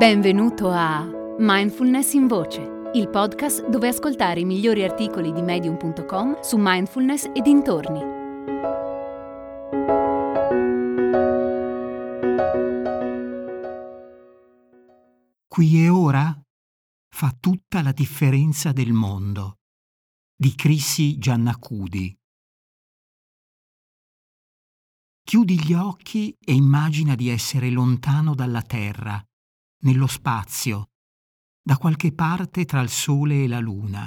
Benvenuto a Mindfulness in Voce, il podcast dove ascoltare i migliori articoli di medium.com su mindfulness e dintorni. Qui e ora fa tutta la differenza del mondo. Di Crissi Giannacudi. Chiudi gli occhi e immagina di essere lontano dalla Terra, nello spazio, da qualche parte tra il Sole e la Luna,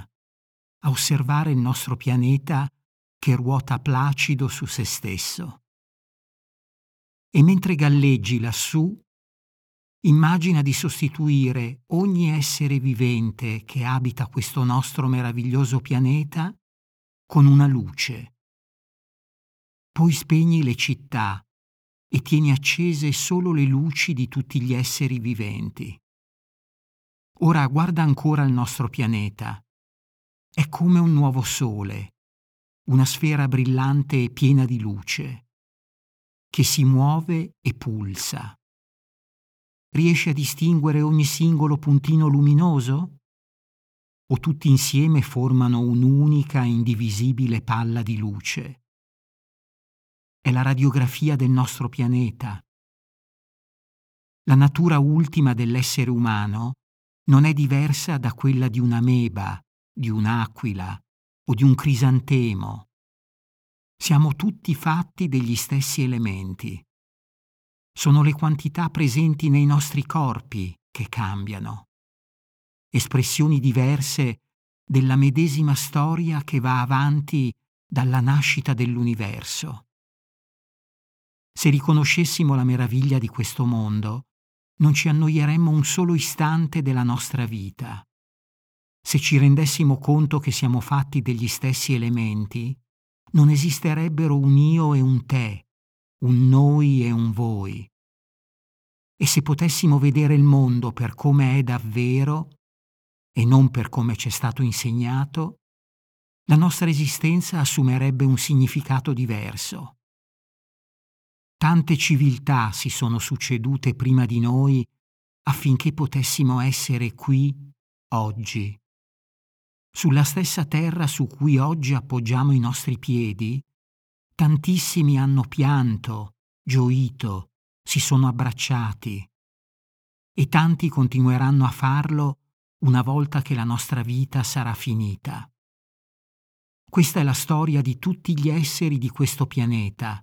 a osservare il nostro pianeta che ruota placido su se stesso. E mentre galleggi lassù, immagina di sostituire ogni essere vivente che abita questo nostro meraviglioso pianeta con una luce poi spegni le città e tieni accese solo le luci di tutti gli esseri viventi. Ora guarda ancora il nostro pianeta. È come un nuovo sole, una sfera brillante e piena di luce, che si muove e pulsa. Riesci a distinguere ogni singolo puntino luminoso? O tutti insieme formano un'unica indivisibile palla di luce? È la radiografia del nostro pianeta. La natura ultima dell'essere umano non è diversa da quella di un'ameba, di un'aquila o di un crisantemo. Siamo tutti fatti degli stessi elementi. Sono le quantità presenti nei nostri corpi che cambiano. Espressioni diverse della medesima storia che va avanti dalla nascita dell'universo. Se riconoscessimo la meraviglia di questo mondo, non ci annoieremmo un solo istante della nostra vita. Se ci rendessimo conto che siamo fatti degli stessi elementi, non esisterebbero un io e un te, un noi e un voi. E se potessimo vedere il mondo per come è davvero e non per come ci è stato insegnato, la nostra esistenza assumerebbe un significato diverso. Tante civiltà si sono succedute prima di noi affinché potessimo essere qui oggi. Sulla stessa terra su cui oggi appoggiamo i nostri piedi, tantissimi hanno pianto, gioito, si sono abbracciati e tanti continueranno a farlo una volta che la nostra vita sarà finita. Questa è la storia di tutti gli esseri di questo pianeta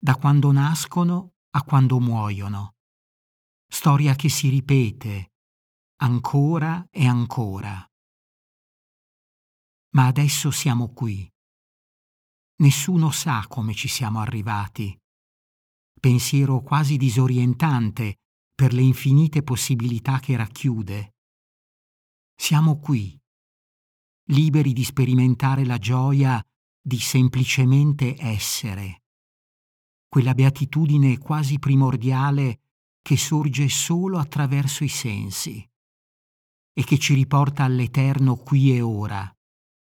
da quando nascono a quando muoiono. Storia che si ripete ancora e ancora. Ma adesso siamo qui. Nessuno sa come ci siamo arrivati. Pensiero quasi disorientante per le infinite possibilità che racchiude. Siamo qui, liberi di sperimentare la gioia di semplicemente essere quella beatitudine quasi primordiale che sorge solo attraverso i sensi e che ci riporta all'eterno qui e ora,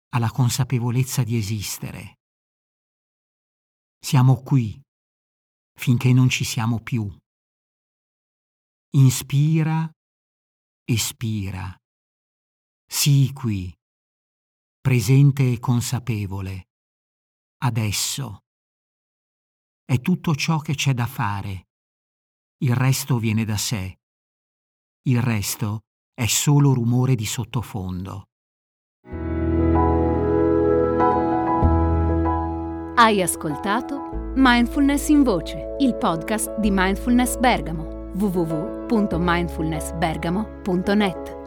alla consapevolezza di esistere. Siamo qui finché non ci siamo più. Inspira, espira. Sii qui, presente e consapevole, adesso è tutto ciò che c'è da fare. Il resto viene da sé. Il resto è solo rumore di sottofondo. Hai ascoltato Mindfulness in Voce, il podcast di Mindfulness Bergamo, www.mindfulnessbergamo.net.